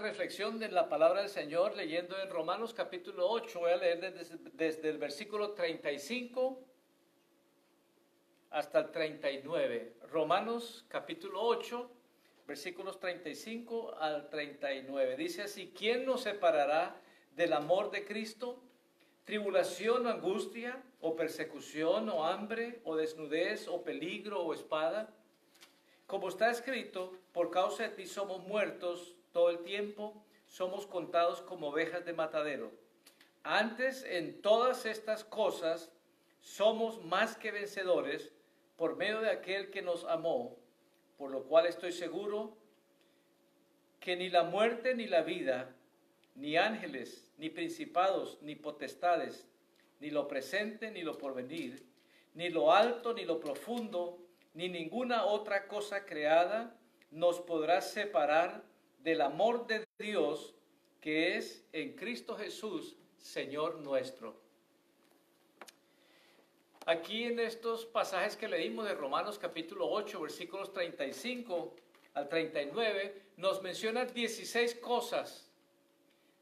reflexión de la palabra del Señor leyendo en Romanos capítulo 8. Voy a leer desde, el versículo 35 hasta el 39. Romanos capítulo 8, versículos 35 al 39. Dice así, ¿quién nos separará del amor de Cristo? ¿Tribulación o angustia, o persecución, o hambre, o desnudez, o peligro, o espada? Como está escrito, por causa de ti somos muertos todo el tiempo, somos contados como ovejas de matadero. Antes, en todas estas cosas, somos más que vencedores por medio de aquel que nos amó, por lo cual estoy seguro que ni la muerte ni la vida, ni ángeles, ni principados, ni potestades, ni lo presente, ni lo porvenir, ni lo alto, ni lo profundo, ni ninguna otra cosa creada nos podrá separar del amor de Dios que es en Cristo Jesús, Señor nuestro. Aquí en estos pasajes que leímos de Romanos capítulo 8, versículos 35 al 39, nos menciona 16 cosas.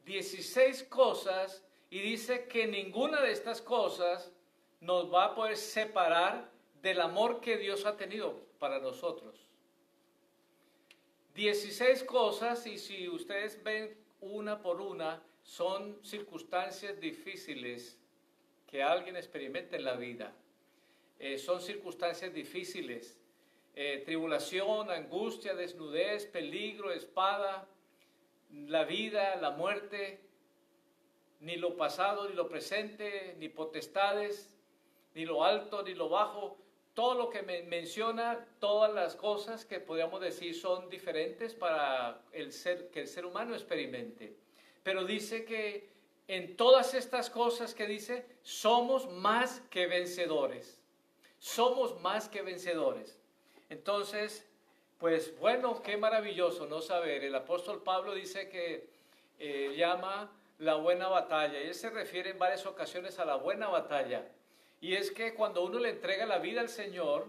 16 cosas y dice que ninguna de estas cosas nos va a poder separar del amor que Dios ha tenido para nosotros. 16 cosas y si ustedes ven una por una, son circunstancias difíciles que alguien experimente en la vida. Eh, son circunstancias difíciles. Eh, tribulación, angustia, desnudez, peligro, espada, la vida, la muerte, ni lo pasado, ni lo presente, ni potestades, ni lo alto, ni lo bajo todo lo que menciona, todas las cosas que podríamos decir son diferentes para el ser, que el ser humano experimente. Pero dice que en todas estas cosas que dice, somos más que vencedores. Somos más que vencedores. Entonces, pues bueno, qué maravilloso no saber. El apóstol Pablo dice que eh, llama la buena batalla. Y él se refiere en varias ocasiones a la buena batalla. Y es que cuando uno le entrega la vida al Señor,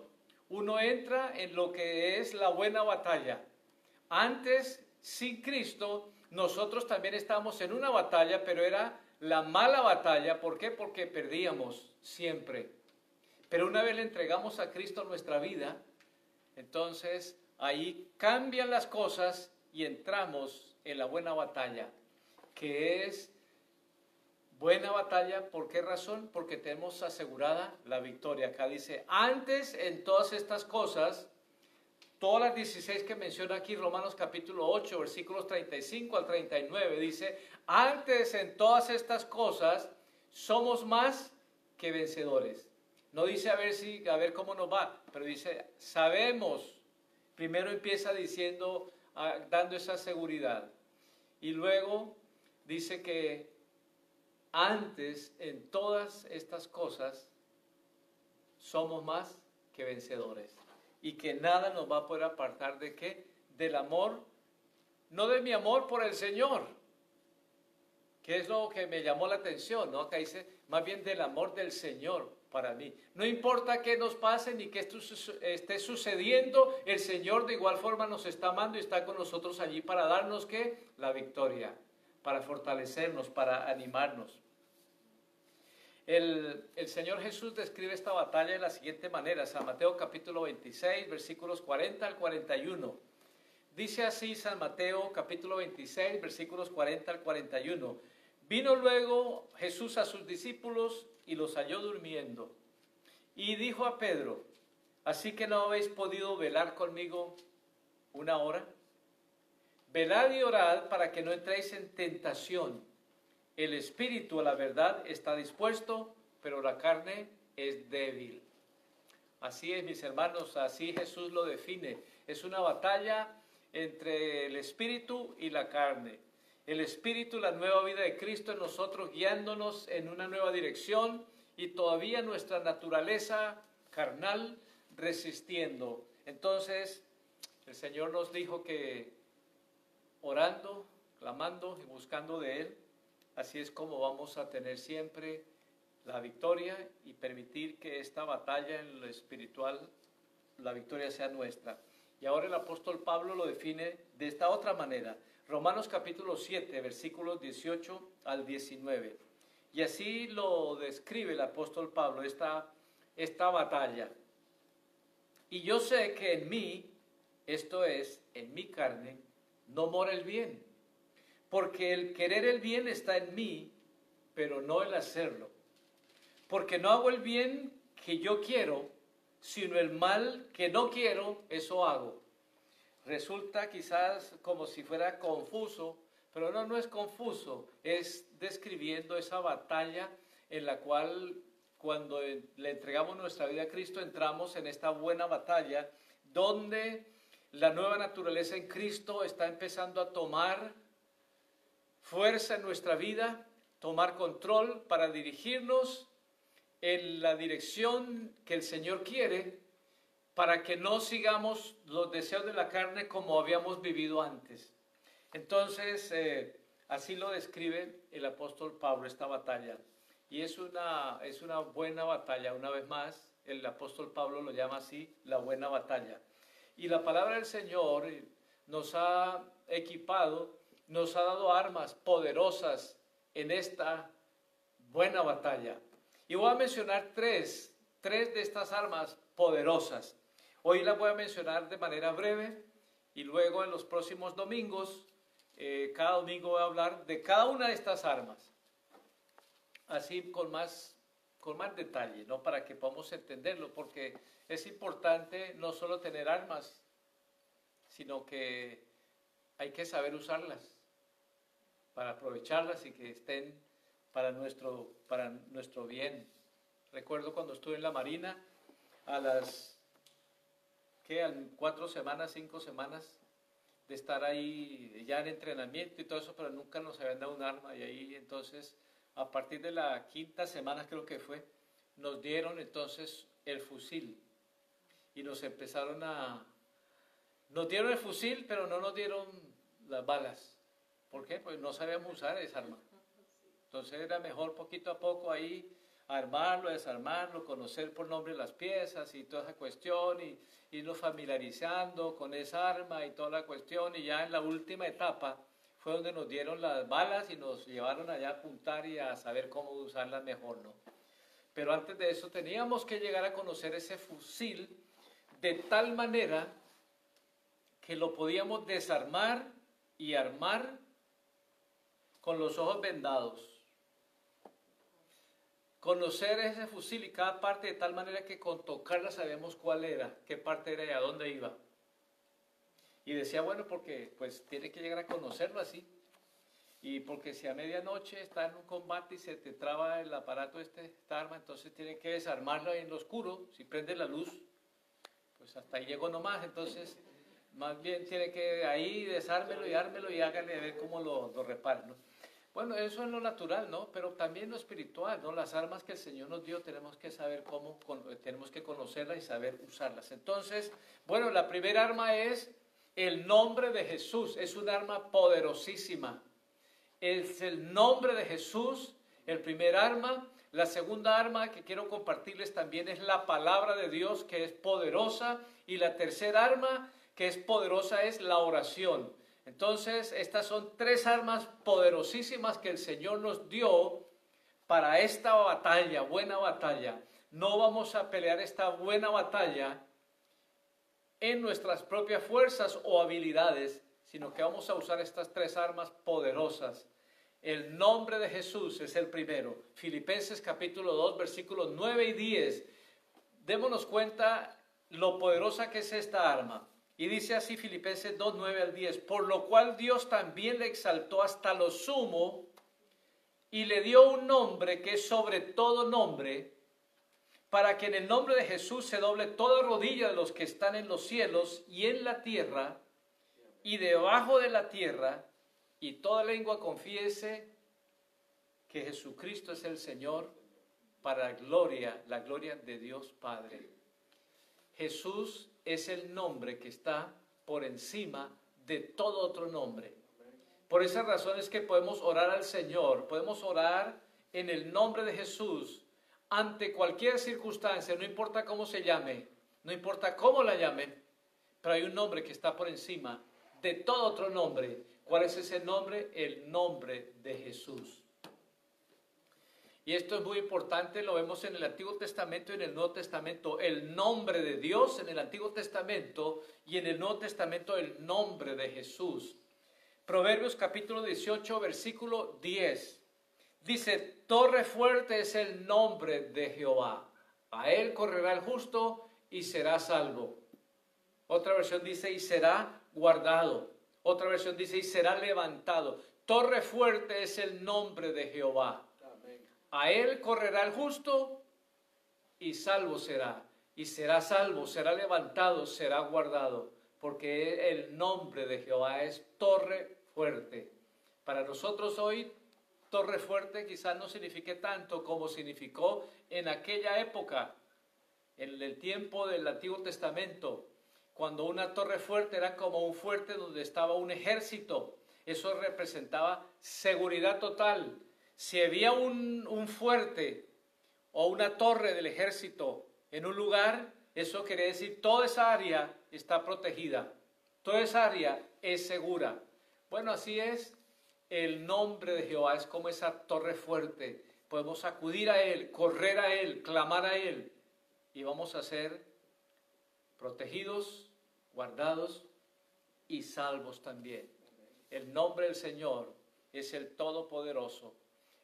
uno entra en lo que es la buena batalla. Antes, sin Cristo, nosotros también estábamos en una batalla, pero era la mala batalla. ¿Por qué? Porque perdíamos siempre. Pero una vez le entregamos a Cristo nuestra vida, entonces ahí cambian las cosas y entramos en la buena batalla, que es Buena batalla, ¿por qué razón? Porque tenemos asegurada la victoria. Acá dice, antes en todas estas cosas, todas las 16 que menciona aquí Romanos capítulo 8, versículos 35 al 39, dice, antes en todas estas cosas somos más que vencedores. No dice a ver si a ver cómo nos va, pero dice, sabemos. Primero empieza diciendo ah, dando esa seguridad. Y luego dice que antes en todas estas cosas somos más que vencedores y que nada nos va a poder apartar de qué? Del amor, no de mi amor por el Señor, que es lo que me llamó la atención, ¿no? Acá dice, más bien del amor del Señor para mí. No importa qué nos pase ni qué esté sucediendo, el Señor de igual forma nos está amando y está con nosotros allí para darnos qué? La victoria para fortalecernos, para animarnos. El, Señor Jesús describe esta batalla de la siguiente manera, San Mateo capítulo 26, versículos 40 al 41. Dice así San Mateo capítulo 26, versículos 40 al 41. Vino luego Jesús a sus discípulos y los halló durmiendo. Y dijo a Pedro, ¿así que no habéis podido velar conmigo una hora? Velad y orad para que no entréis en tentación. El espíritu a la verdad está dispuesto, pero la carne es débil. Así es, mis hermanos, así Jesús lo define. Es una batalla entre el espíritu y la carne. El espíritu, la nueva vida de Cristo en nosotros, guiándonos en una nueva dirección y todavía nuestra naturaleza carnal resistiendo. Entonces, el Señor nos dijo que orando, clamando y buscando de Él, así es como vamos a tener siempre la victoria y permitir que esta batalla en lo espiritual, la victoria sea nuestra. Y ahora el apóstol Pablo lo define de esta otra manera. Romanos capítulo 7, versículos 18 al 19. Y así lo describe el apóstol Pablo, esta, esta batalla. Y yo sé que en mí, esto es, en mi carne, no mora el bien. Porque el querer el bien está en mí, pero no el hacerlo. Porque no hago el bien que yo quiero, sino el mal que no quiero, eso hago resulta quizás como si fuera confuso, pero no, no es confuso, es describiendo esa batalla en la cual cuando le entregamos nuestra vida a Cristo entramos en esta buena batalla donde la nueva naturaleza en Cristo está empezando a tomar fuerza en nuestra vida, tomar control para dirigirnos en la dirección que el Señor quiere para que no sigamos los deseos de la carne como habíamos vivido antes. Entonces, eh, así lo describe el apóstol Pablo esta batalla. Y es una, es una buena batalla, una vez más, el apóstol Pablo lo llama así, la buena batalla. Y la palabra del Señor nos ha equipado, nos ha dado armas poderosas en esta buena batalla. Y voy a mencionar tres, tres de estas armas poderosas. Hoy las voy a mencionar de manera breve y luego en los próximos domingos, eh, cada domingo voy a hablar de cada una de estas armas, así con más, con más detalle, ¿no? para que podamos entenderlo, porque es importante no solo tener armas, sino que hay que saber usarlas para aprovecharlas y que estén para nuestro, para nuestro bien. Recuerdo cuando estuve en la Marina, a las que cuatro semanas, cinco semanas de estar ahí ya en entrenamiento y todo eso, pero nunca nos habían dado un arma y ahí entonces a partir de la quinta semana creo que fue, nos dieron entonces el fusil y nos empezaron a... Nos dieron el fusil, pero no nos dieron las balas. ¿Por qué? Pues no sabíamos usar esa arma. Entonces era mejor poquito a poco ahí armarlo, desarmarlo, conocer por nombre las piezas y toda esa cuestión y irnos familiarizando con esa arma y toda la cuestión y ya en la última etapa fue donde nos dieron las balas y nos llevaron allá a apuntar y a saber cómo usarlas mejor, ¿no? Pero antes de eso teníamos que llegar a conocer ese fusil de tal manera que lo podíamos desarmar y armar con los ojos vendados conocer ese fusil y cada parte de tal manera que con tocarla sabemos cuál era, qué parte era y a dónde iba. Y decía, bueno, porque pues tiene que llegar a conocerlo así. Y porque si a medianoche está en un combate y se te traba el aparato este, esta arma, entonces tiene que desarmarlo en lo oscuro, si prende la luz, pues hasta ahí llegó nomás, entonces más bien tiene que ahí desármelo y ármelo y hágale a ver cómo lo, lo repara, ¿no? Bueno, eso es lo natural, ¿no? Pero también lo espiritual, ¿no? Las armas que el Señor nos dio tenemos que saber cómo, tenemos que conocerlas y saber usarlas. Entonces, bueno, la primera arma es el nombre de Jesús. Es un arma poderosísima. Es el nombre de Jesús, el primer arma. La segunda arma que quiero compartirles también es la palabra de Dios, que es poderosa. Y la tercera arma que es poderosa es la oración. Entonces, estas son tres armas poderosísimas que el Señor nos dio para esta batalla, buena batalla. No vamos a pelear esta buena batalla en nuestras propias fuerzas o habilidades, sino que vamos a usar estas tres armas poderosas. El nombre de Jesús es el primero. Filipenses capítulo 2, versículos 9 y 10. Démonos cuenta lo poderosa que es esta arma. Y dice así Filipenses 2, 9 al 10, por lo cual Dios también le exaltó hasta lo sumo y le dio un nombre que es sobre todo nombre, para que en el nombre de Jesús se doble toda rodilla de los que están en los cielos y en la tierra y debajo de la tierra, y toda lengua confiese que Jesucristo es el Señor para gloria, la gloria de Dios Padre. Jesús es el nombre que está por encima de todo otro nombre. Por esa razón es que podemos orar al Señor, podemos orar en el nombre de Jesús ante cualquier circunstancia, no importa cómo se llame, no importa cómo la llamen, pero hay un nombre que está por encima de todo otro nombre. ¿Cuál es ese nombre? El nombre de Jesús. Y esto es muy importante, lo vemos en el Antiguo Testamento y en el Nuevo Testamento. El nombre de Dios en el Antiguo Testamento y en el Nuevo Testamento el nombre de Jesús. Proverbios capítulo 18, versículo 10. Dice, torre fuerte es el nombre de Jehová. A él correrá el justo y será salvo. Otra versión dice, y será guardado. Otra versión dice, y será levantado. Torre fuerte es el nombre de Jehová. A él correrá el justo y salvo será. Y será salvo, será levantado, será guardado. Porque el nombre de Jehová es torre fuerte. Para nosotros hoy, torre fuerte quizás no signifique tanto como significó en aquella época, en el tiempo del Antiguo Testamento, cuando una torre fuerte era como un fuerte donde estaba un ejército. Eso representaba seguridad total, si había un, fuerte o una torre del ejército en un lugar, eso quiere decir toda esa área está protegida, toda esa área es segura. Bueno, así es, el nombre de Jehová es como esa torre fuerte. Podemos acudir a Él, correr a Él, clamar a Él y vamos a ser protegidos, guardados y salvos también. El nombre del Señor es el Todopoderoso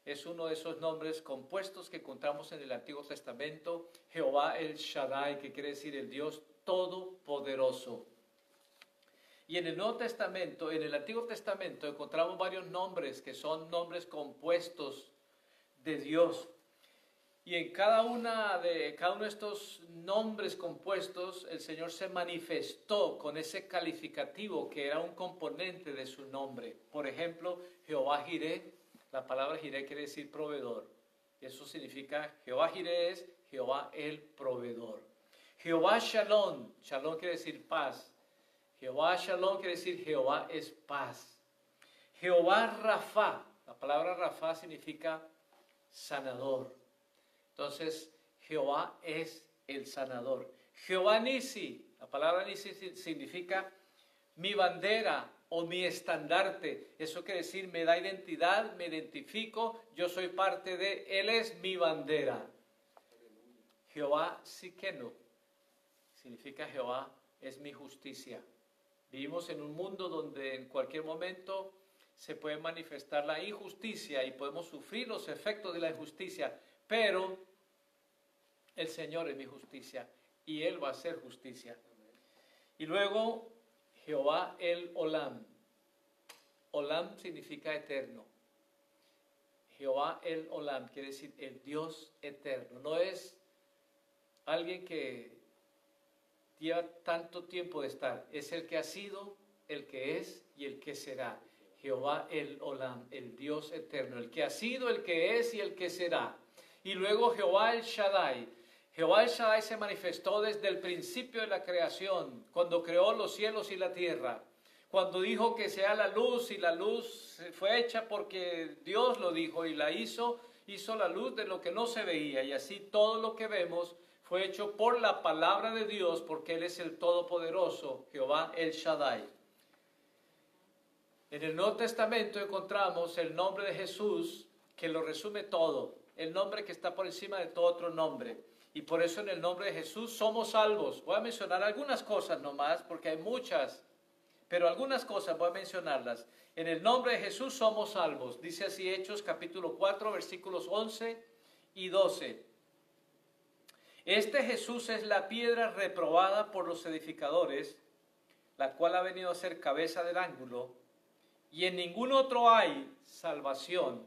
es uno de esos nombres compuestos que encontramos en el Antiguo Testamento, Jehová el Shaddai, que quiere decir el Dios Todopoderoso. Y en el Nuevo Testamento, en el Antiguo Testamento, encontramos varios nombres que son nombres compuestos de Dios. Y en cada, una de, cada uno de estos nombres compuestos, el Señor se manifestó con ese calificativo que era un componente de su nombre. Por ejemplo, Jehová Jireh, la palabra Jireh quiere decir proveedor. Eso significa Jehová Jireh es Jehová el proveedor. Jehová Shalom, Shalom quiere decir paz. Jehová Shalom quiere decir Jehová es paz. Jehová Rafa, la palabra Rafa significa sanador. Entonces, Jehová es el sanador. Jehová Nisi, la palabra Nisi significa mi bandera, o mi estandarte. Eso quiere decir, me da identidad, me identifico, yo soy parte de, Él es mi bandera. Jehová Sikenu significa Jehová es mi justicia. Vivimos en un mundo donde en cualquier momento se puede manifestar la injusticia y podemos sufrir los efectos de la injusticia, pero el Señor es mi justicia y Él va a ser justicia. Y luego Jehová el Olam. Olam significa eterno. Jehová el Olam quiere decir el Dios eterno. No es alguien que lleva tanto tiempo de estar. Es el que ha sido, el que es y el que será. Jehová el Olam, el Dios eterno, el que ha sido, el que es y el que será. Y luego Jehová el Shaddai, Jehová el Shaddai se manifestó desde el principio de la creación, cuando creó los cielos y la tierra, cuando dijo que sea la luz y la luz fue hecha porque Dios lo dijo y la hizo, hizo la luz de lo que no se veía y así todo lo que vemos fue hecho por la palabra de Dios porque Él es el Todopoderoso, Jehová el Shaddai. En el Nuevo Testamento encontramos el nombre de Jesús que lo resume todo, el nombre que está por encima de todo otro nombre. Y por eso en el nombre de Jesús somos salvos. Voy a mencionar algunas cosas nomás, porque hay muchas, pero algunas cosas voy a mencionarlas. En el nombre de Jesús somos salvos. Dice así Hechos capítulo 4, versículos 11 y 12. Este Jesús es la piedra reprobada por los edificadores, la cual ha venido a ser cabeza del ángulo, y en ningún otro hay salvación,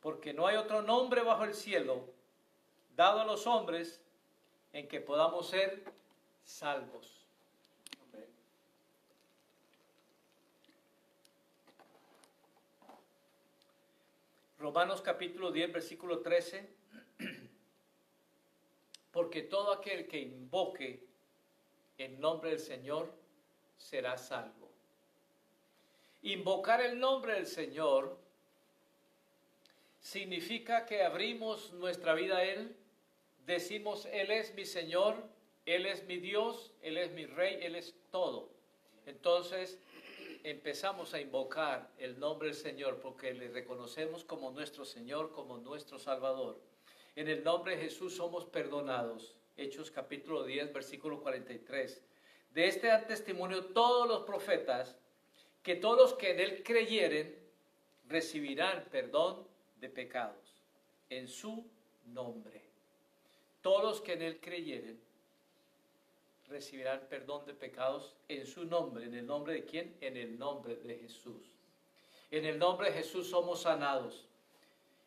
porque no hay otro nombre bajo el cielo dado a los hombres en que podamos ser salvos. Romanos capítulo 10, versículo 13. Porque todo aquel que invoque el nombre del Señor será salvo. Invocar el nombre del Señor significa que abrimos nuestra vida a Él decimos, Él es mi Señor, Él es mi Dios, Él es mi Rey, Él es todo. Entonces, empezamos a invocar el nombre del Señor porque le reconocemos como nuestro Señor, como nuestro Salvador. En el nombre de Jesús somos perdonados. Hechos capítulo 10, versículo 43. De este dan testimonio todos los profetas, que todos los que en él creyeren recibirán perdón de pecados en su nombre. Todos los que en él creyeren recibirán perdón de pecados en su nombre. ¿En el nombre de quién? En el nombre de Jesús. En el nombre de Jesús somos sanados.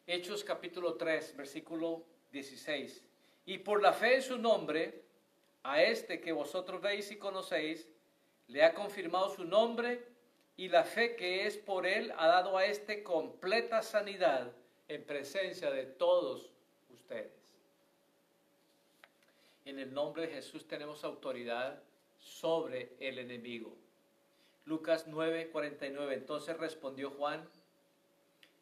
Hechos capítulo 3, versículo 16. Y por la fe en su nombre, a este que vosotros veis y conocéis, le ha confirmado su nombre y la fe que es por él ha dado a este completa sanidad en presencia de todos ustedes. En el nombre de Jesús tenemos autoridad sobre el enemigo. Lucas 9:49. Entonces respondió Juan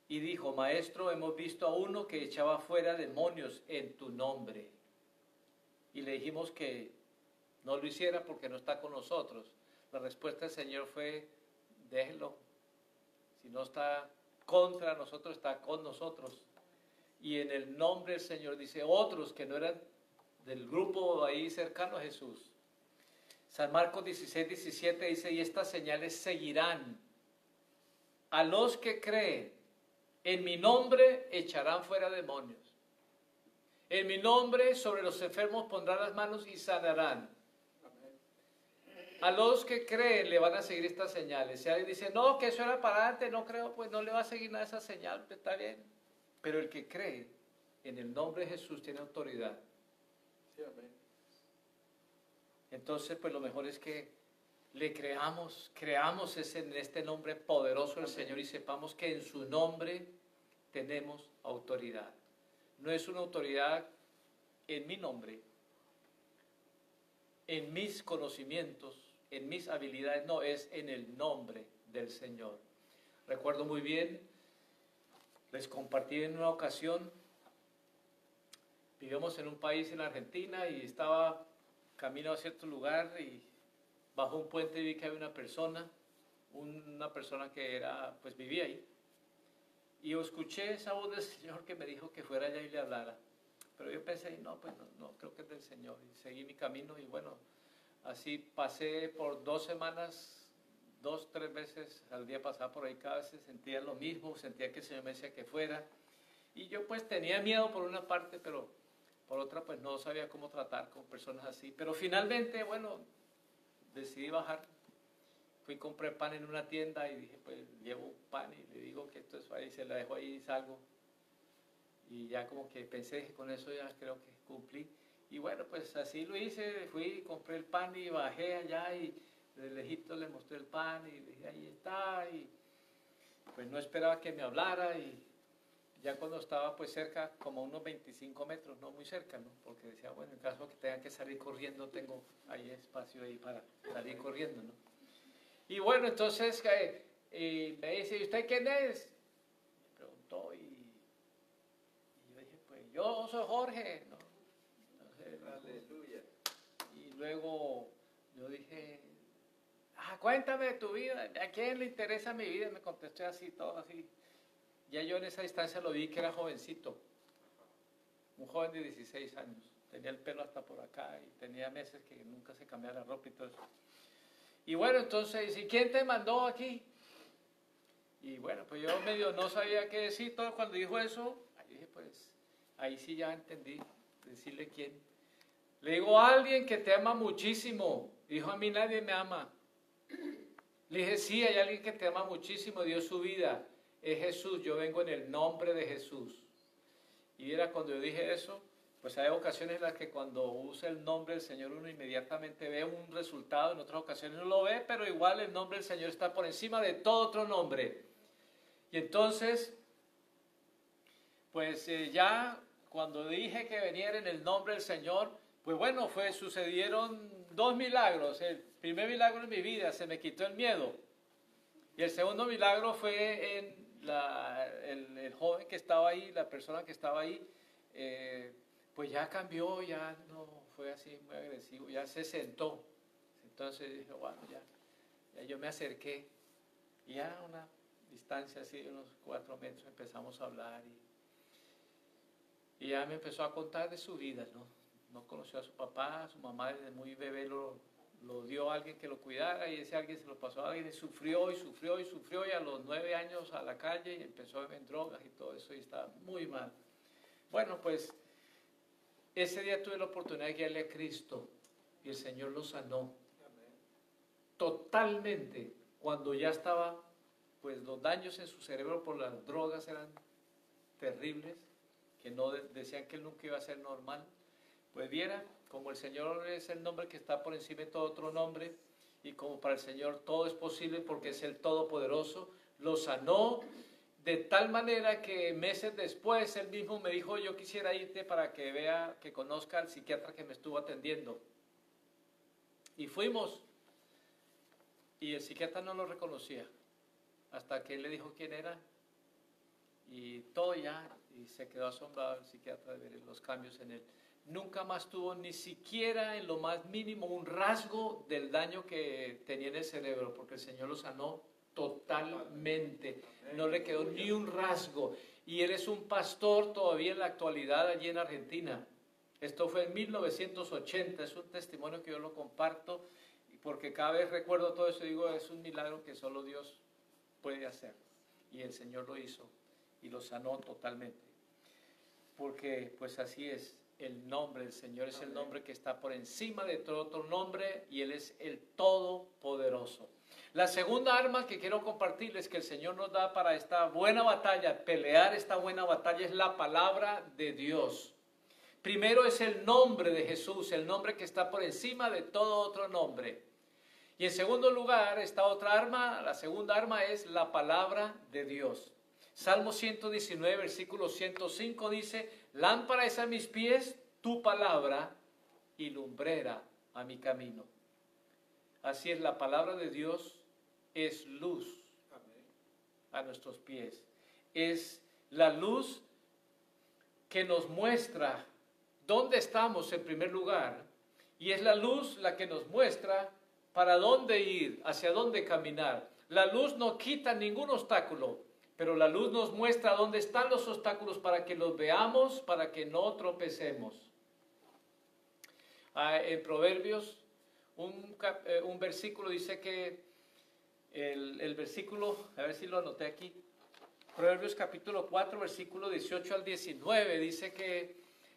y dijo, Maestro, hemos visto a uno que echaba fuera demonios en tu nombre. Y le dijimos que no lo hiciera porque no está con nosotros. La respuesta del Señor fue, déjelo. Si no está contra nosotros, está con nosotros. Y en el nombre del Señor dice, otros que no eran del grupo ahí cercano a Jesús. San Marcos 16, 17 dice, y estas señales seguirán a los que creen. En mi nombre echarán fuera demonios. En mi nombre sobre los enfermos pondrán las manos y sanarán. A los que creen le van a seguir estas señales. Si alguien dice, no, que eso era para antes, no creo, pues no le va a seguir nada esa señal, pues está bien. Pero el que cree en el nombre de Jesús tiene autoridad. Entonces, pues lo mejor es que le creamos, creamos ese, en este nombre poderoso del Señor y sepamos que en su nombre tenemos autoridad. No es una autoridad en mi nombre, en mis conocimientos, en mis habilidades, no, es en el nombre del Señor. Recuerdo muy bien, les compartí en una ocasión vivíamos en un país en Argentina y estaba camino a cierto lugar y bajo un puente vi que había una persona, una persona que era, pues vivía ahí. Y escuché esa voz del Señor que me dijo que fuera allá y le hablara. Pero yo pensé, no, pues no, no, creo que es del Señor. Y seguí mi camino y bueno, así pasé por dos semanas, dos, tres veces al día pasaba por ahí, cada vez sentía lo mismo, sentía que el Señor me decía que fuera. Y yo pues tenía miedo por una parte, pero por otra pues no sabía cómo tratar con personas así. Pero finalmente, bueno, decidí bajar. Fui, compré pan en una tienda y dije, pues llevo pan y le digo que esto es ahí, se la dejo ahí y salgo. Y ya como que pensé, con eso ya creo que cumplí. Y bueno, pues así lo hice, fui, compré el pan y bajé allá y de lejito le mostré el pan y dije, ahí está. Y pues no esperaba que me hablara y ya cuando estaba pues cerca, como unos 25 metros, no muy cerca, ¿no? Porque decía, bueno, en caso que tenga que salir corriendo, tengo ahí espacio ahí para salir corriendo, ¿no? Y bueno, entonces eh, me dice, ¿y usted quién es? Me preguntó y, y, yo dije, pues yo soy Jorge, ¿no? Entonces, Aleluya. Y luego yo dije, ah, cuéntame de tu vida, ¿a quién le interesa mi vida? Me contesté así, todo así. Ya yo en esa distancia lo vi que era jovencito, un joven de 16 años. Tenía el pelo hasta por acá y tenía meses que nunca se cambiaba la ropa y todo eso. Y bueno, entonces, ¿y quién te mandó aquí? Y bueno, pues yo medio no sabía qué decir. Todo cuando dijo eso, ahí dije, pues, ahí sí ya entendí, decirle quién. Le digo a alguien que te ama muchísimo. Dijo, a mí nadie me ama. Le dije, sí, hay alguien que te ama muchísimo, dio su vida es Jesús, yo vengo en el nombre de Jesús. Y era cuando yo dije eso, pues hay ocasiones en las que cuando usa el nombre del Señor uno inmediatamente ve un resultado, en otras ocasiones no lo ve, pero igual el nombre del Señor está por encima de todo otro nombre. Y entonces, pues eh, ya cuando dije que veniera en el nombre del Señor, pues bueno, fue, sucedieron dos milagros. El primer milagro en mi vida, se me quitó el miedo. Y el segundo milagro fue en el, joven que estaba ahí, la persona que estaba ahí, eh, pues ya cambió, ya no fue así muy agresivo, ya se sentó. Entonces dije, bueno, ya, ya yo me acerqué Y ya a una distancia así de unos cuatro metros empezamos a hablar y, y ya me empezó a contar de su vida, ¿no? No conoció a su papá, su mamá desde muy bebé lo, lo dio a alguien que lo cuidara y ese alguien se lo pasó a alguien y sufrió y sufrió y sufrió y a los nueve años a la calle y empezó a beber drogas y todo eso y estaba muy mal. Bueno, pues ese día tuve la oportunidad de guiarle a Cristo y el Señor lo sanó totalmente cuando ya estaba, pues los daños en su cerebro por las drogas eran terribles, que no decían que él nunca iba a ser normal. Pues viera, como el Señor es el nombre que está por encima de todo otro nombre, y como para el Señor todo es posible porque es el Todopoderoso, lo sanó de tal manera que meses después él mismo me dijo, yo quisiera irte para que vea, que conozca al psiquiatra que me estuvo atendiendo. Y fuimos, y el psiquiatra no lo reconocía, hasta que él le dijo quién era, y todo ya, y se quedó asombrado el psiquiatra de ver los cambios en él nunca más tuvo ni siquiera en lo más mínimo un rasgo del daño que tenía en el cerebro, porque el Señor lo sanó totalmente. No le quedó ni un rasgo. Y él es un pastor todavía en la actualidad allí en Argentina. Esto fue en 1980, es un testimonio que yo lo comparto, porque cada vez recuerdo todo eso y digo, es un milagro que solo Dios puede hacer. Y el Señor lo hizo y lo sanó totalmente. Porque pues así es, el nombre del Señor es el nombre que está por encima de todo otro nombre y Él es el Todopoderoso. La segunda arma que quiero compartirles que el Señor nos da para esta buena batalla, pelear esta buena batalla, es la palabra de Dios. Primero es el nombre de Jesús, el nombre que está por encima de todo otro nombre. Y en segundo lugar, esta otra arma, la segunda arma es la palabra de Dios. Salmo 119, versículo 105 dice, lámpara es a mis pies tu palabra y lumbrera a mi camino. Así es, la palabra de Dios es luz a nuestros pies. Es la luz que nos muestra dónde estamos en primer lugar y es la luz la que nos muestra para dónde ir, hacia dónde caminar. La luz no quita ningún obstáculo, pero la luz nos muestra dónde están los obstáculos para que los veamos, para que no tropecemos. Ah, en Proverbios, un, eh, un, versículo dice que el, el, versículo, a ver si lo anoté aquí, Proverbios capítulo 4, versículo 18 al 19, dice que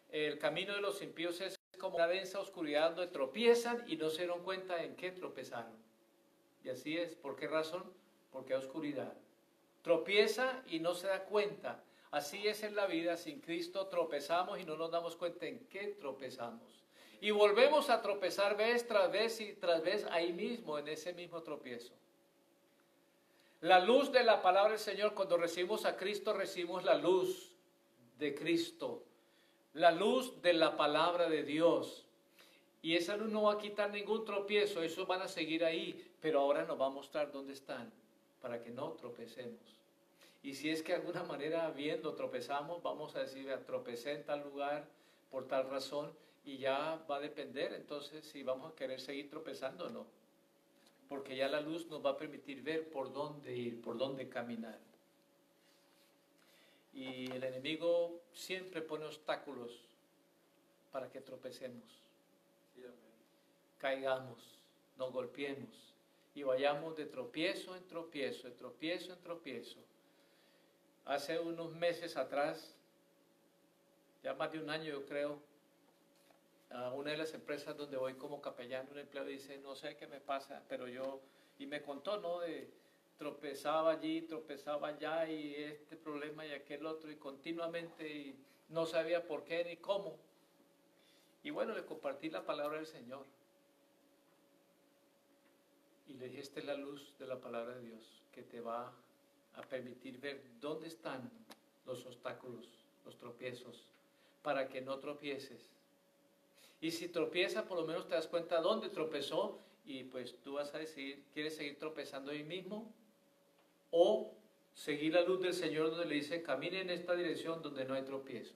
el camino de los impíos es como una densa oscuridad donde tropiezan y no se dieron cuenta en qué tropezaron. Y así es, ¿por qué razón? Porque hay oscuridad. Tropieza y no se da cuenta. Así es en la vida, sin Cristo tropezamos y no nos damos cuenta en qué tropezamos. Y volvemos a tropezar vez tras vez y tras vez ahí mismo, en ese mismo tropiezo. La luz de la palabra del Señor, cuando recibimos a Cristo, recibimos la luz de Cristo, la luz de la palabra de Dios. Y esa luz no va a quitar ningún tropiezo, esos van a seguir ahí, pero ahora nos va a mostrar dónde están para que no tropecemos. Y si es que de alguna manera viendo tropezamos, vamos a decir, tropecé en tal lugar por tal razón y ya va a depender entonces si vamos a querer seguir tropezando o no. Porque ya la luz nos va a permitir ver por dónde ir, por dónde caminar. Y el enemigo siempre pone obstáculos para que tropecemos, caigamos, nos golpeemos y vayamos de tropiezo en tropiezo, de tropiezo en tropiezo. Hace unos meses atrás, ya más de un año yo creo, a una de las empresas donde voy como capellán, un empleado dice, no sé qué me pasa, pero yo, y me contó, ¿no? De tropezaba allí, tropezaba allá, y este problema y aquel otro, y continuamente, y no sabía por qué ni cómo. Y bueno, le compartí la palabra del Señor. Y le dije, la luz de la palabra de Dios que te va a permitir ver dónde están los obstáculos, los tropiezos, para que no tropieces. Y si tropieza, por lo menos te das cuenta dónde tropezó y pues tú vas a decir, ¿quieres seguir tropezando ahí mismo? O seguir la luz del Señor donde le dice, camine en esta dirección donde no hay tropiezos.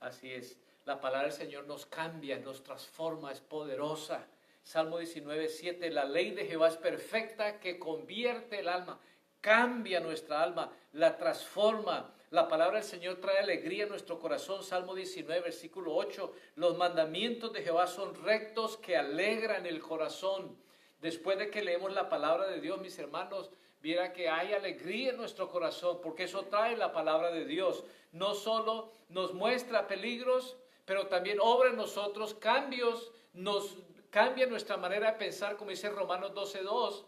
Así es, la palabra del Señor nos cambia, nos transforma, es poderosa Salmo 19, 7, la ley de Jehová es perfecta que convierte el alma, cambia nuestra alma, la transforma. La palabra del Señor trae alegría a nuestro corazón. Salmo 19, versículo 8. Los mandamientos de Jehová son rectos que alegran el corazón. Después de que leemos la palabra de Dios, mis hermanos, viera que hay alegría en nuestro corazón, porque eso trae la palabra de Dios. No solo nos muestra peligros, pero también obra en nosotros cambios, nos cambia nuestra manera de pensar, como dice Romanos 12.2.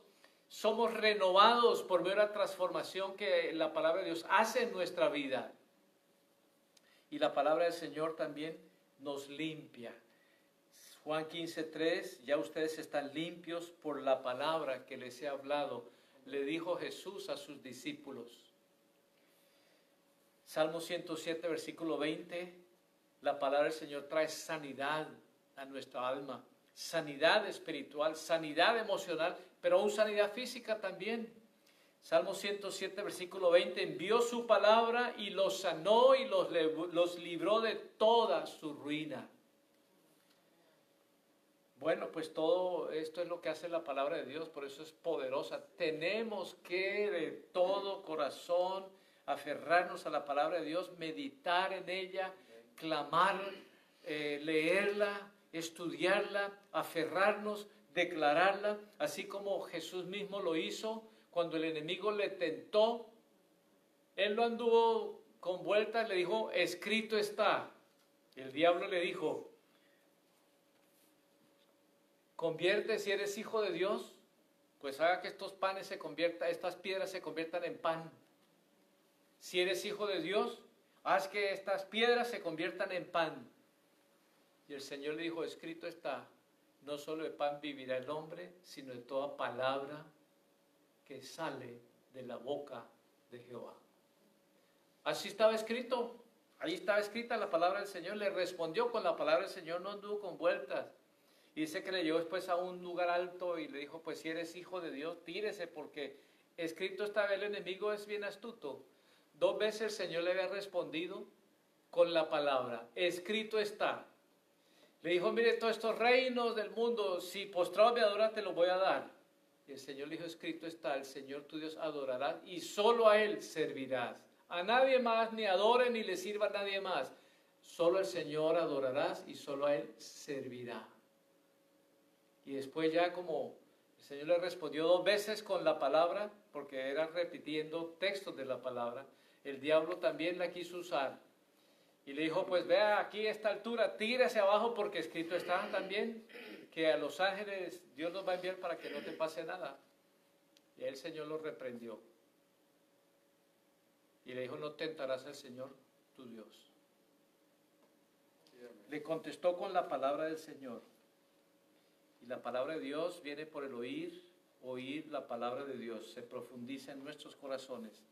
Somos renovados por ver la transformación que la palabra de Dios hace en nuestra vida. Y la palabra del Señor también nos limpia. Juan 15.3, ya ustedes están limpios por la palabra que les he hablado, le dijo Jesús a sus discípulos. Salmo 107, versículo 20, la palabra del Señor trae sanidad a nuestra alma sanidad espiritual, sanidad emocional, pero aún sanidad física también. Salmo 107, versículo 20, envió su palabra y los sanó y los, los libró de toda su ruina. Bueno, pues todo esto es lo que hace la palabra de Dios, por eso es poderosa. Tenemos que de todo corazón aferrarnos a la palabra de Dios, meditar en ella, clamar, eh, leerla, estudiarla, aferrarnos, declararla, así como Jesús mismo lo hizo cuando el enemigo le tentó. Él lo anduvo con vueltas, le dijo, escrito está. El diablo le dijo, convierte si eres hijo de Dios, pues haga que estos panes se conviertan, estas piedras se conviertan en pan. Si eres hijo de Dios, haz que estas piedras se conviertan en pan. Y el Señor le dijo, escrito está, no solo de pan vivirá el hombre, sino de toda palabra que sale de la boca de Jehová. Así estaba escrito, ahí estaba escrita la palabra del Señor, le respondió con la palabra del Señor, no anduvo con vueltas. Y dice que le llevó después a un lugar alto y le dijo, pues si eres hijo de Dios, tírese porque escrito está, el enemigo es bien astuto. Dos veces el Señor le había respondido con la palabra, escrito está. Le dijo, mire, todos estos reinos del mundo, si postrado me adoras, te los voy a dar. Y el Señor le dijo, escrito está, el Señor tu Dios adorarás y solo a Él servirás. A nadie más, ni adore, ni le sirva a nadie más. Solo al Señor adorarás y solo a Él servirá. Y después ya como el Señor le respondió dos veces con la palabra, porque era repitiendo textos de la palabra, el diablo también la quiso usar y le dijo, pues vea aquí esta altura, tírese abajo porque escrito está también que a los ángeles Dios nos va a enviar para que no te pase nada. Y el Señor lo reprendió. Y le dijo, no tentarás al Señor tu Dios. Le contestó con la palabra del Señor. Y la palabra de Dios viene por el oír, oír la palabra de Dios. Se profundiza en nuestros corazones.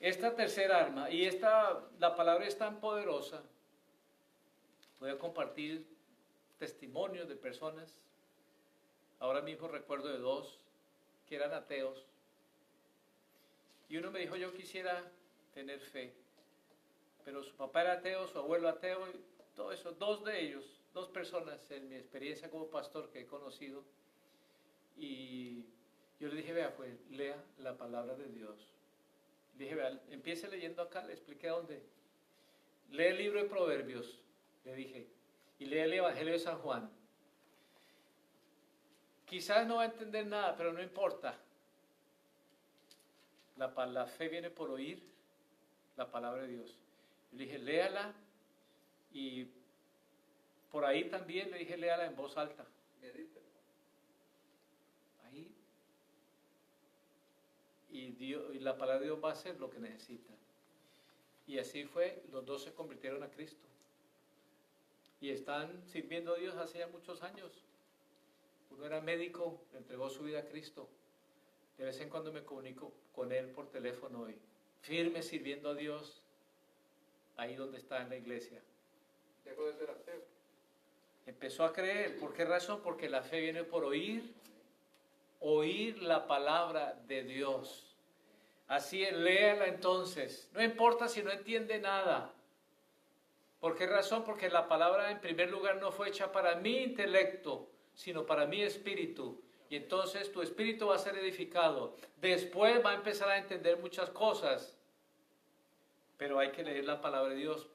Esta tercera arma, y esta, la palabra es tan poderosa, voy a compartir testimonios de personas. Ahora mismo recuerdo de dos que eran ateos. Y uno me dijo, yo quisiera tener fe. Pero su papá era ateo, su abuelo ateo, y todo eso. Dos de ellos, dos personas en mi experiencia como pastor que he conocido. Y yo le dije, vea, pues lea la palabra de Dios dije, vea, empiece leyendo acá, le expliqué dónde. Lee el libro de Proverbios, le dije, y lee el Evangelio de San Juan. Quizás no va a entender nada, pero no importa. La, la fe viene por oír la palabra de Dios. Le dije, léala y por ahí también le dije, léala en voz alta. Y, la palabra de Dios va a hacer lo que necesita. Y así fue, los dos se convirtieron a Cristo. Y están sirviendo a Dios hace ya muchos años. Uno era médico, entregó su vida a Cristo. De vez en cuando me comunico con él por teléfono y firme sirviendo a Dios ahí donde está en la iglesia. Dejó de ser ateo. Empezó a creer. ¿Por qué razón? Porque la fe viene por oír, oír la palabra de Dios. Así, léala entonces. No importa si no entiende nada. ¿Por qué razón? Porque la palabra en primer lugar no fue hecha para mi intelecto, sino para mi espíritu. Y entonces tu espíritu va a ser edificado. Después va a empezar a entender muchas cosas. Pero hay que leer la palabra de Dios.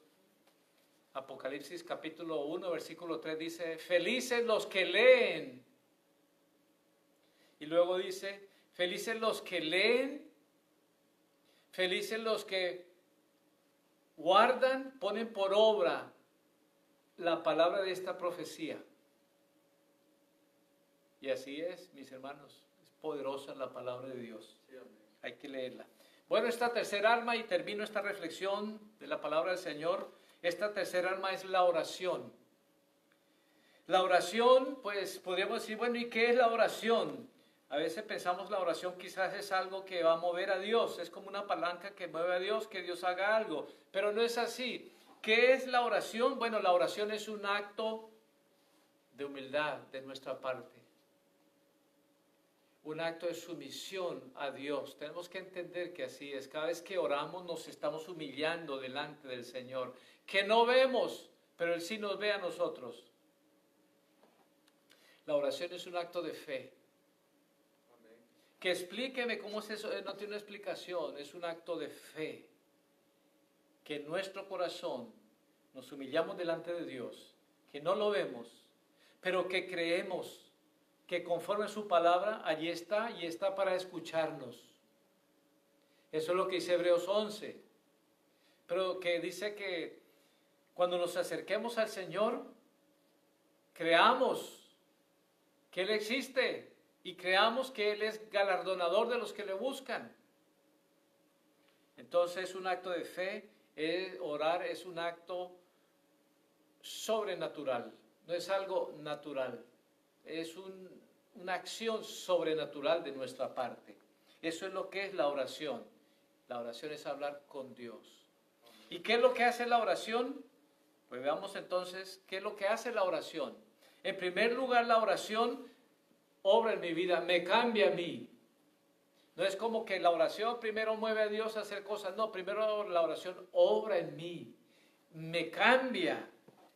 Apocalipsis capítulo 1, versículo 3 dice, felices los que leen. Y luego dice, felices los que leen, felices los que guardan, ponen por obra la palabra de esta profecía. Y así es, mis hermanos, es poderosa la palabra de Dios. Hay que leerla. Bueno, esta tercera arma, y termino esta reflexión de la palabra del Señor, esta tercera arma es la oración. La oración, pues podríamos decir, bueno, ¿y qué es la oración? A veces pensamos la oración quizás es algo que va a mover a Dios, es como una palanca que mueve a Dios, que Dios haga algo, pero no es así. ¿Qué es la oración? Bueno, la oración es un acto de humildad de nuestra parte un acto de sumisión a Dios. Tenemos que entender que así es. Cada vez que oramos nos estamos humillando delante del Señor, que no vemos, pero Él sí nos ve a nosotros. La oración es un acto de fe. Que explíqueme cómo es eso, no tiene una explicación, es un acto de fe. Que en nuestro corazón nos humillamos delante de Dios, que no lo vemos, pero que creemos que conforme a su palabra, allí está y está para escucharnos. Eso es lo que dice Hebreos 11. Pero que dice que cuando nos acerquemos al Señor, creamos que Él existe y creamos que Él es galardonador de los que le buscan. Entonces un acto de fe, es, orar es un acto sobrenatural, no es algo natural, es un una acción sobrenatural de nuestra parte. Eso es lo que es la oración. La oración es hablar con Dios. ¿Y qué es lo que hace la oración? Pues veamos entonces qué es lo que hace la oración. En primer lugar, la oración obra en mi vida, me cambia a mí. No es como que la oración primero mueve a Dios a hacer cosas, no, primero la oración obra en mí, me cambia,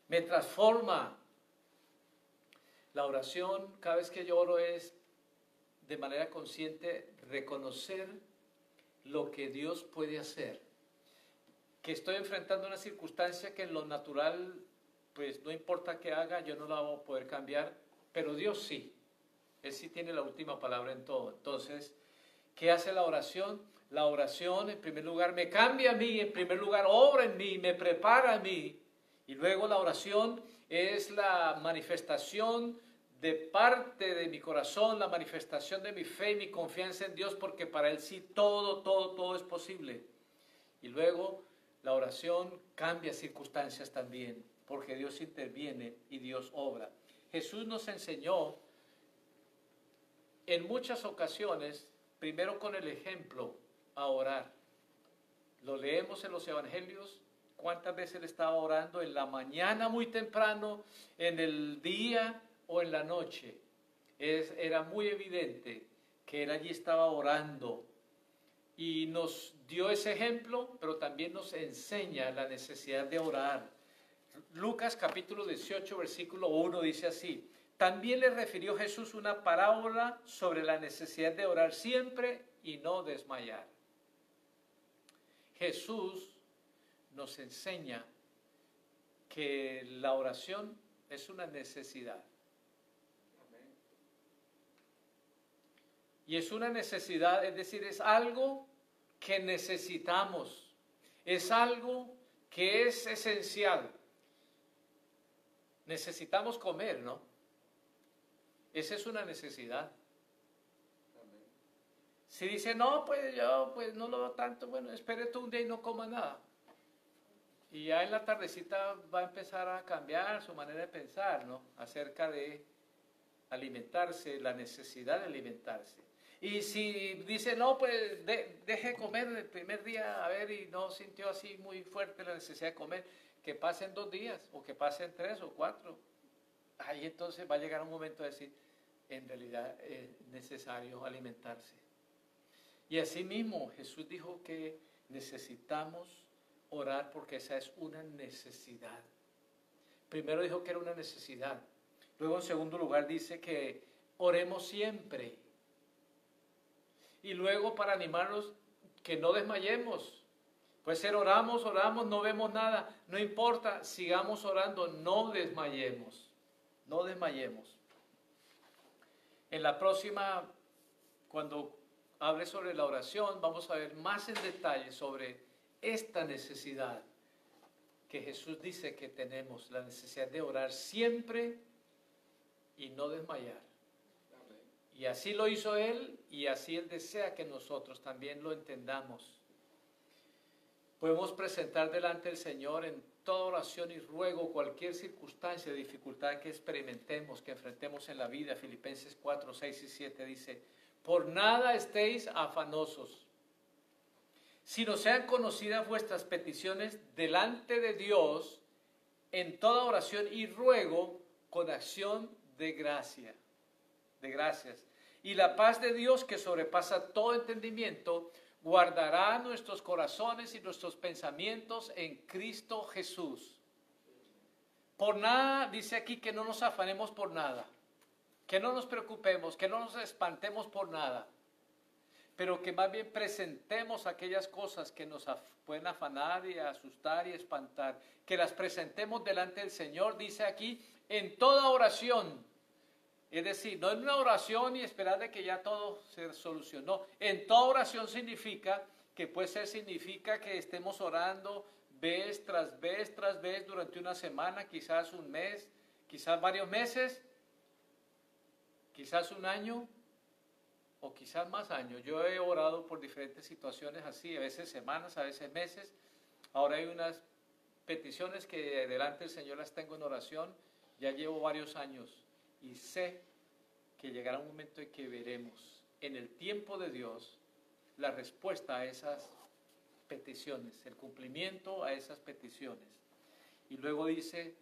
me transforma, la oración, cada vez que yo oro, es de manera consciente reconocer lo que Dios puede hacer. Que estoy enfrentando una circunstancia que en lo natural, pues no importa qué haga, yo no la voy a poder cambiar, pero Dios sí. Él sí tiene la última palabra en todo. Entonces, ¿qué hace la oración? La oración, en primer lugar, me cambia a mí, en primer lugar, obra en mí, me prepara a mí. Y luego la oración es la manifestación de parte de mi corazón la manifestación de mi fe y mi confianza en Dios, porque para Él sí todo, todo, todo es posible. Y luego la oración cambia circunstancias también, porque Dios interviene y Dios obra. Jesús nos enseñó en muchas ocasiones, primero con el ejemplo, a orar. Lo leemos en los evangelios, cuántas veces Él estaba orando en la mañana muy temprano, en el día o en la noche, era muy evidente que él allí estaba orando y nos dio ese ejemplo, pero también nos enseña la necesidad de orar. Lucas capítulo 18, versículo 1 dice así, también le refirió Jesús una parábola sobre la necesidad de orar siempre y no desmayar. Jesús nos enseña que la oración es una necesidad. Y es una necesidad, es decir, es algo que necesitamos, es algo que es esencial. Necesitamos comer, ¿no? Esa es una necesidad. Si dice, no, pues yo pues no lo veo tanto, bueno, espere tú un día y no coma nada. Y ya en la tardecita va a empezar a cambiar su manera de pensar, ¿no? Acerca de alimentarse, la necesidad de alimentarse. Y si dice, no, pues deje comer el primer día, a ver, y no sintió así muy fuerte la necesidad de comer, que pasen dos días, o que pasen tres o cuatro. Ahí entonces va a llegar un momento de decir, en realidad es necesario alimentarse. Y así mismo Jesús dijo que necesitamos orar porque esa es una necesidad. Primero dijo que era una necesidad. Luego en segundo lugar dice que oremos siempre. Y luego para animarnos que no desmayemos. Puede ser oramos, oramos, no vemos nada. No importa, sigamos orando, no desmayemos. No desmayemos. En la próxima, cuando hable sobre la oración, vamos a ver más en detalle sobre esta necesidad que Jesús dice que tenemos, la necesidad de orar siempre y no desmayar. Y así lo hizo Él y así Él desea que nosotros también lo entendamos. Podemos presentar delante del Señor en toda oración y ruego cualquier circunstancia dificultad que experimentemos, que enfrentemos en la vida. Filipenses 4, 6 y 7 dice, por nada estéis afanosos, sino sean conocidas vuestras peticiones delante de Dios en toda oración y ruego con acción de gracia, de gracias. Y la paz de Dios que sobrepasa todo entendimiento, guardará nuestros corazones y nuestros pensamientos en Cristo Jesús. Por nada, dice aquí que no nos afanemos por nada que no nos preocupemos, que no nos espantemos por nada, pero que más bien presentemos aquellas cosas que nos pueden afanar y asustar y espantar, que las presentemos delante del Señor, dice aquí, en toda oración. Es decir, no en una oración y esperar de que ya todo se solucionó. En toda oración significa que puede ser, significa que estemos orando vez tras vez tras vez durante una semana, quizás un mes, quizás varios meses, quizás un año o quizás más años. Yo he orado por diferentes situaciones así, a veces semanas, a veces meses. Ahora hay unas peticiones que delante del Señor las tengo en oración, ya llevo varios años y sé que llegará un momento en que veremos en el tiempo de Dios la respuesta a esas peticiones, el cumplimiento a esas peticiones. Y luego dice,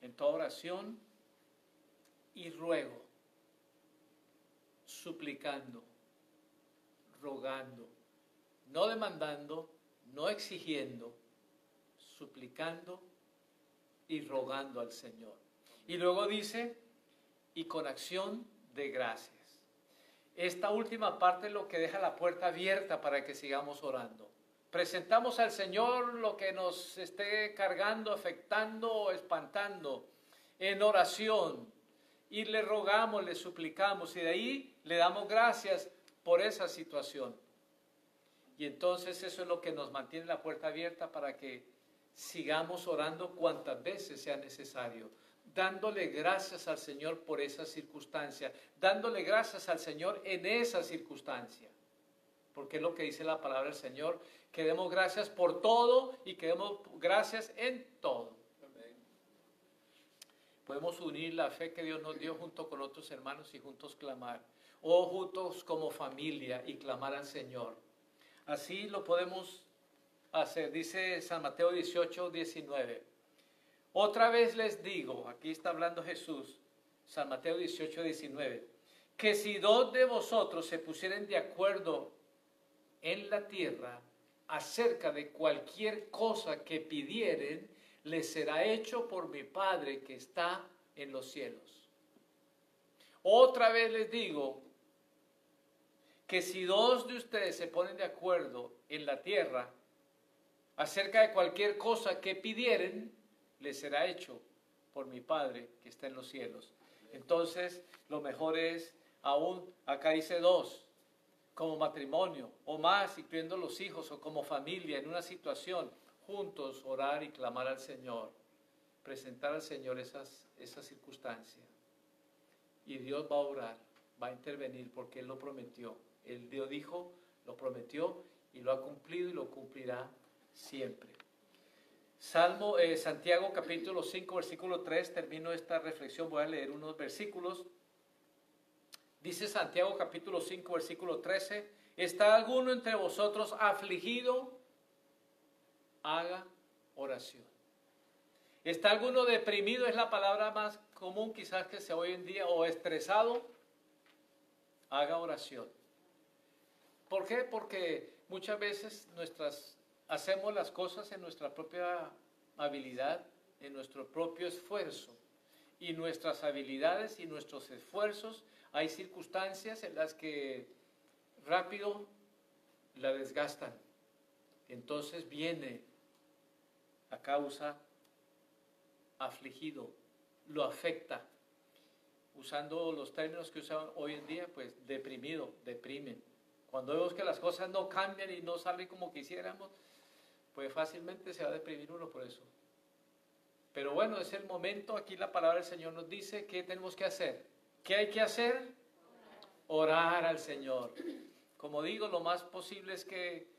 en toda oración y ruego suplicando, rogando, no demandando, no exigiendo, suplicando y rogando al Señor. Y luego dice, y con acción de gracias. Esta última parte es lo que deja la puerta abierta para que sigamos orando. Presentamos al Señor lo que nos esté cargando, afectando o espantando en oración y le rogamos, le suplicamos y de ahí le damos gracias por esa situación. Y entonces eso es lo que nos mantiene la puerta abierta para que sigamos orando cuantas veces sea necesario, dándole gracias al Señor por esa circunstancia, dándole gracias al Señor en esa circunstancia. Porque es lo que dice la palabra del Señor, que demos gracias por todo y que demos gracias en todo. Podemos unir la fe que Dios nos dio junto con otros hermanos y juntos clamar. O juntos como familia y clamar al Señor. Así lo podemos hacer. Dice San Mateo 18, 19. Otra vez les digo, aquí está hablando Jesús, San Mateo 18, 19, que si dos de vosotros se pusieren de acuerdo en la tierra acerca de cualquier cosa que pidieren, les será hecho por mi Padre que está en los cielos. Otra vez les digo que si dos de ustedes se ponen de acuerdo en la tierra acerca de cualquier cosa que pidieren, les será hecho por mi Padre que está en los cielos. Entonces, lo mejor es aún, acá dice dos, como matrimonio, o más, incluyendo los hijos, o como familia, en una situación, juntos orar y clamar al Señor, presentar al Señor esas, esa circunstancia. Y Dios va a orar, va a intervenir porque Él lo prometió. Él Dios dijo, lo prometió y lo ha cumplido y lo cumplirá siempre. Salmo, eh, Santiago capítulo 5, versículo 3, termino esta reflexión, voy a leer unos versículos. Dice Santiago capítulo 5, versículo 13, ¿está alguno entre vosotros afligido? haga oración. ¿Está alguno deprimido? Es la palabra más común quizás que se hoy en día, o estresado, haga oración. ¿Por qué? Porque muchas veces nuestras hacemos las cosas en nuestra propia habilidad, en nuestro propio esfuerzo. Y nuestras habilidades y nuestros esfuerzos, hay circunstancias en las que rápido la desgastan. Entonces viene a causa afligido, lo afecta. Usando los términos que usan hoy en día, pues deprimido, deprimen. Cuando vemos que las cosas no cambian y no salen como quisiéramos, pues fácilmente se va a deprimir uno por eso. Pero bueno, es el momento, aquí la palabra del Señor nos dice qué tenemos que hacer. ¿Qué hay que hacer? Orar al Señor. Como digo, lo más posible es que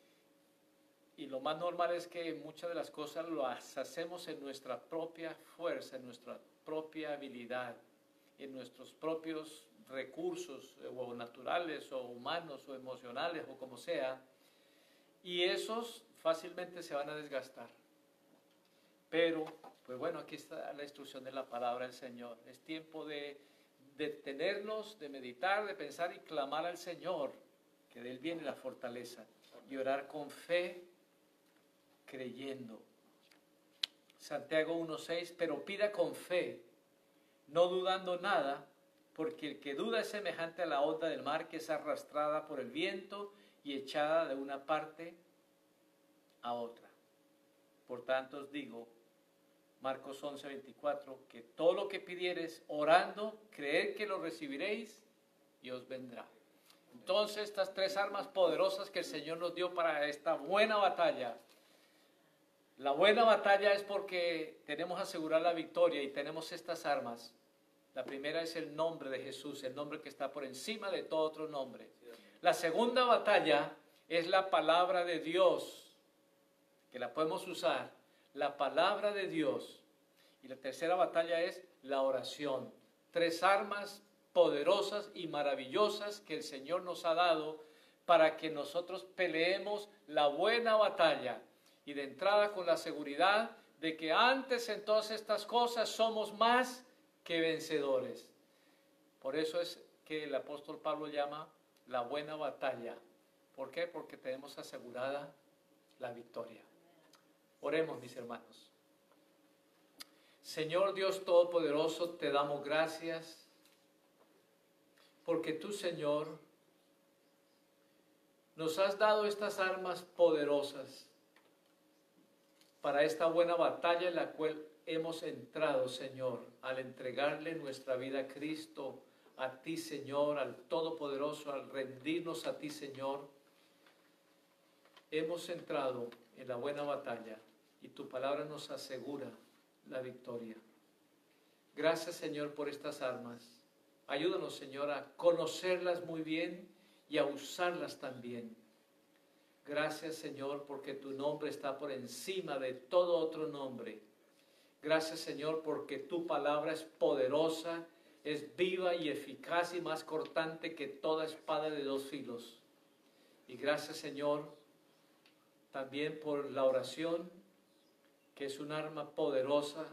y lo más normal es que muchas de las cosas las hacemos en nuestra propia fuerza, en nuestra propia habilidad, en nuestros propios recursos, eh, o naturales, o humanos, o emocionales, o como sea. Y esos fácilmente se van a desgastar. Pero, pues bueno, aquí está la instrucción de la palabra del Señor. Es tiempo de detenernos, de meditar, de pensar y clamar al Señor, que de Él viene la fortaleza, y orar con fe creyendo. Santiago 1.6, pero pida con fe, no dudando nada, porque el que duda es semejante a la onda del mar que es arrastrada por el viento y echada de una parte a otra. Por tanto os digo, Marcos 11.24, que todo lo que pidieres orando, creed que lo recibiréis y os vendrá. Entonces, estas tres armas poderosas que el Señor nos dio para esta buena batalla, la buena batalla es porque tenemos asegurar la victoria y tenemos estas armas. La primera es el nombre de Jesús, el nombre que está por encima de todo otro nombre. La segunda batalla es la palabra de Dios, que la podemos usar, la palabra de Dios. Y la tercera batalla es la oración. Tres armas poderosas y maravillosas que el Señor nos ha dado para que nosotros peleemos la buena batalla y de entrada con la seguridad de que antes en todas estas cosas somos más que vencedores. Por eso es que el apóstol Pablo llama la buena batalla. ¿Por qué? Porque tenemos asegurada la victoria. Oremos, mis hermanos. Señor Dios Todopoderoso, te damos gracias porque tú, Señor, nos has dado estas armas poderosas para esta buena batalla en la cual hemos entrado, Señor, al entregarle nuestra vida a Cristo, a ti, Señor, al Todopoderoso, al rendirnos a ti, Señor. Hemos entrado en la buena batalla y tu palabra nos asegura la victoria. Gracias, Señor, por estas armas. Ayúdanos, Señor, a conocerlas muy bien y a usarlas también Gracias Señor porque tu nombre está por encima de todo otro nombre. Gracias Señor porque tu palabra es poderosa, es viva y eficaz y más cortante que toda espada de dos filos. Y gracias Señor también por la oración, que es un arma poderosa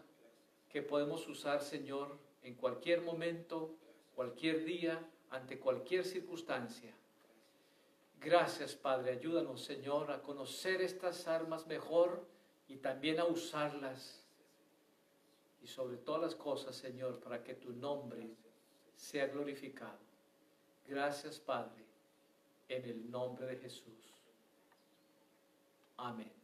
que podemos usar Señor en cualquier momento, cualquier día, ante cualquier circunstancia. Gracias, Padre. Ayúdanos, Señor, a conocer estas armas mejor y también a usarlas. Y sobre todas las cosas, Señor, para que tu nombre sea glorificado. Gracias, Padre, en el nombre de Jesús. Amén.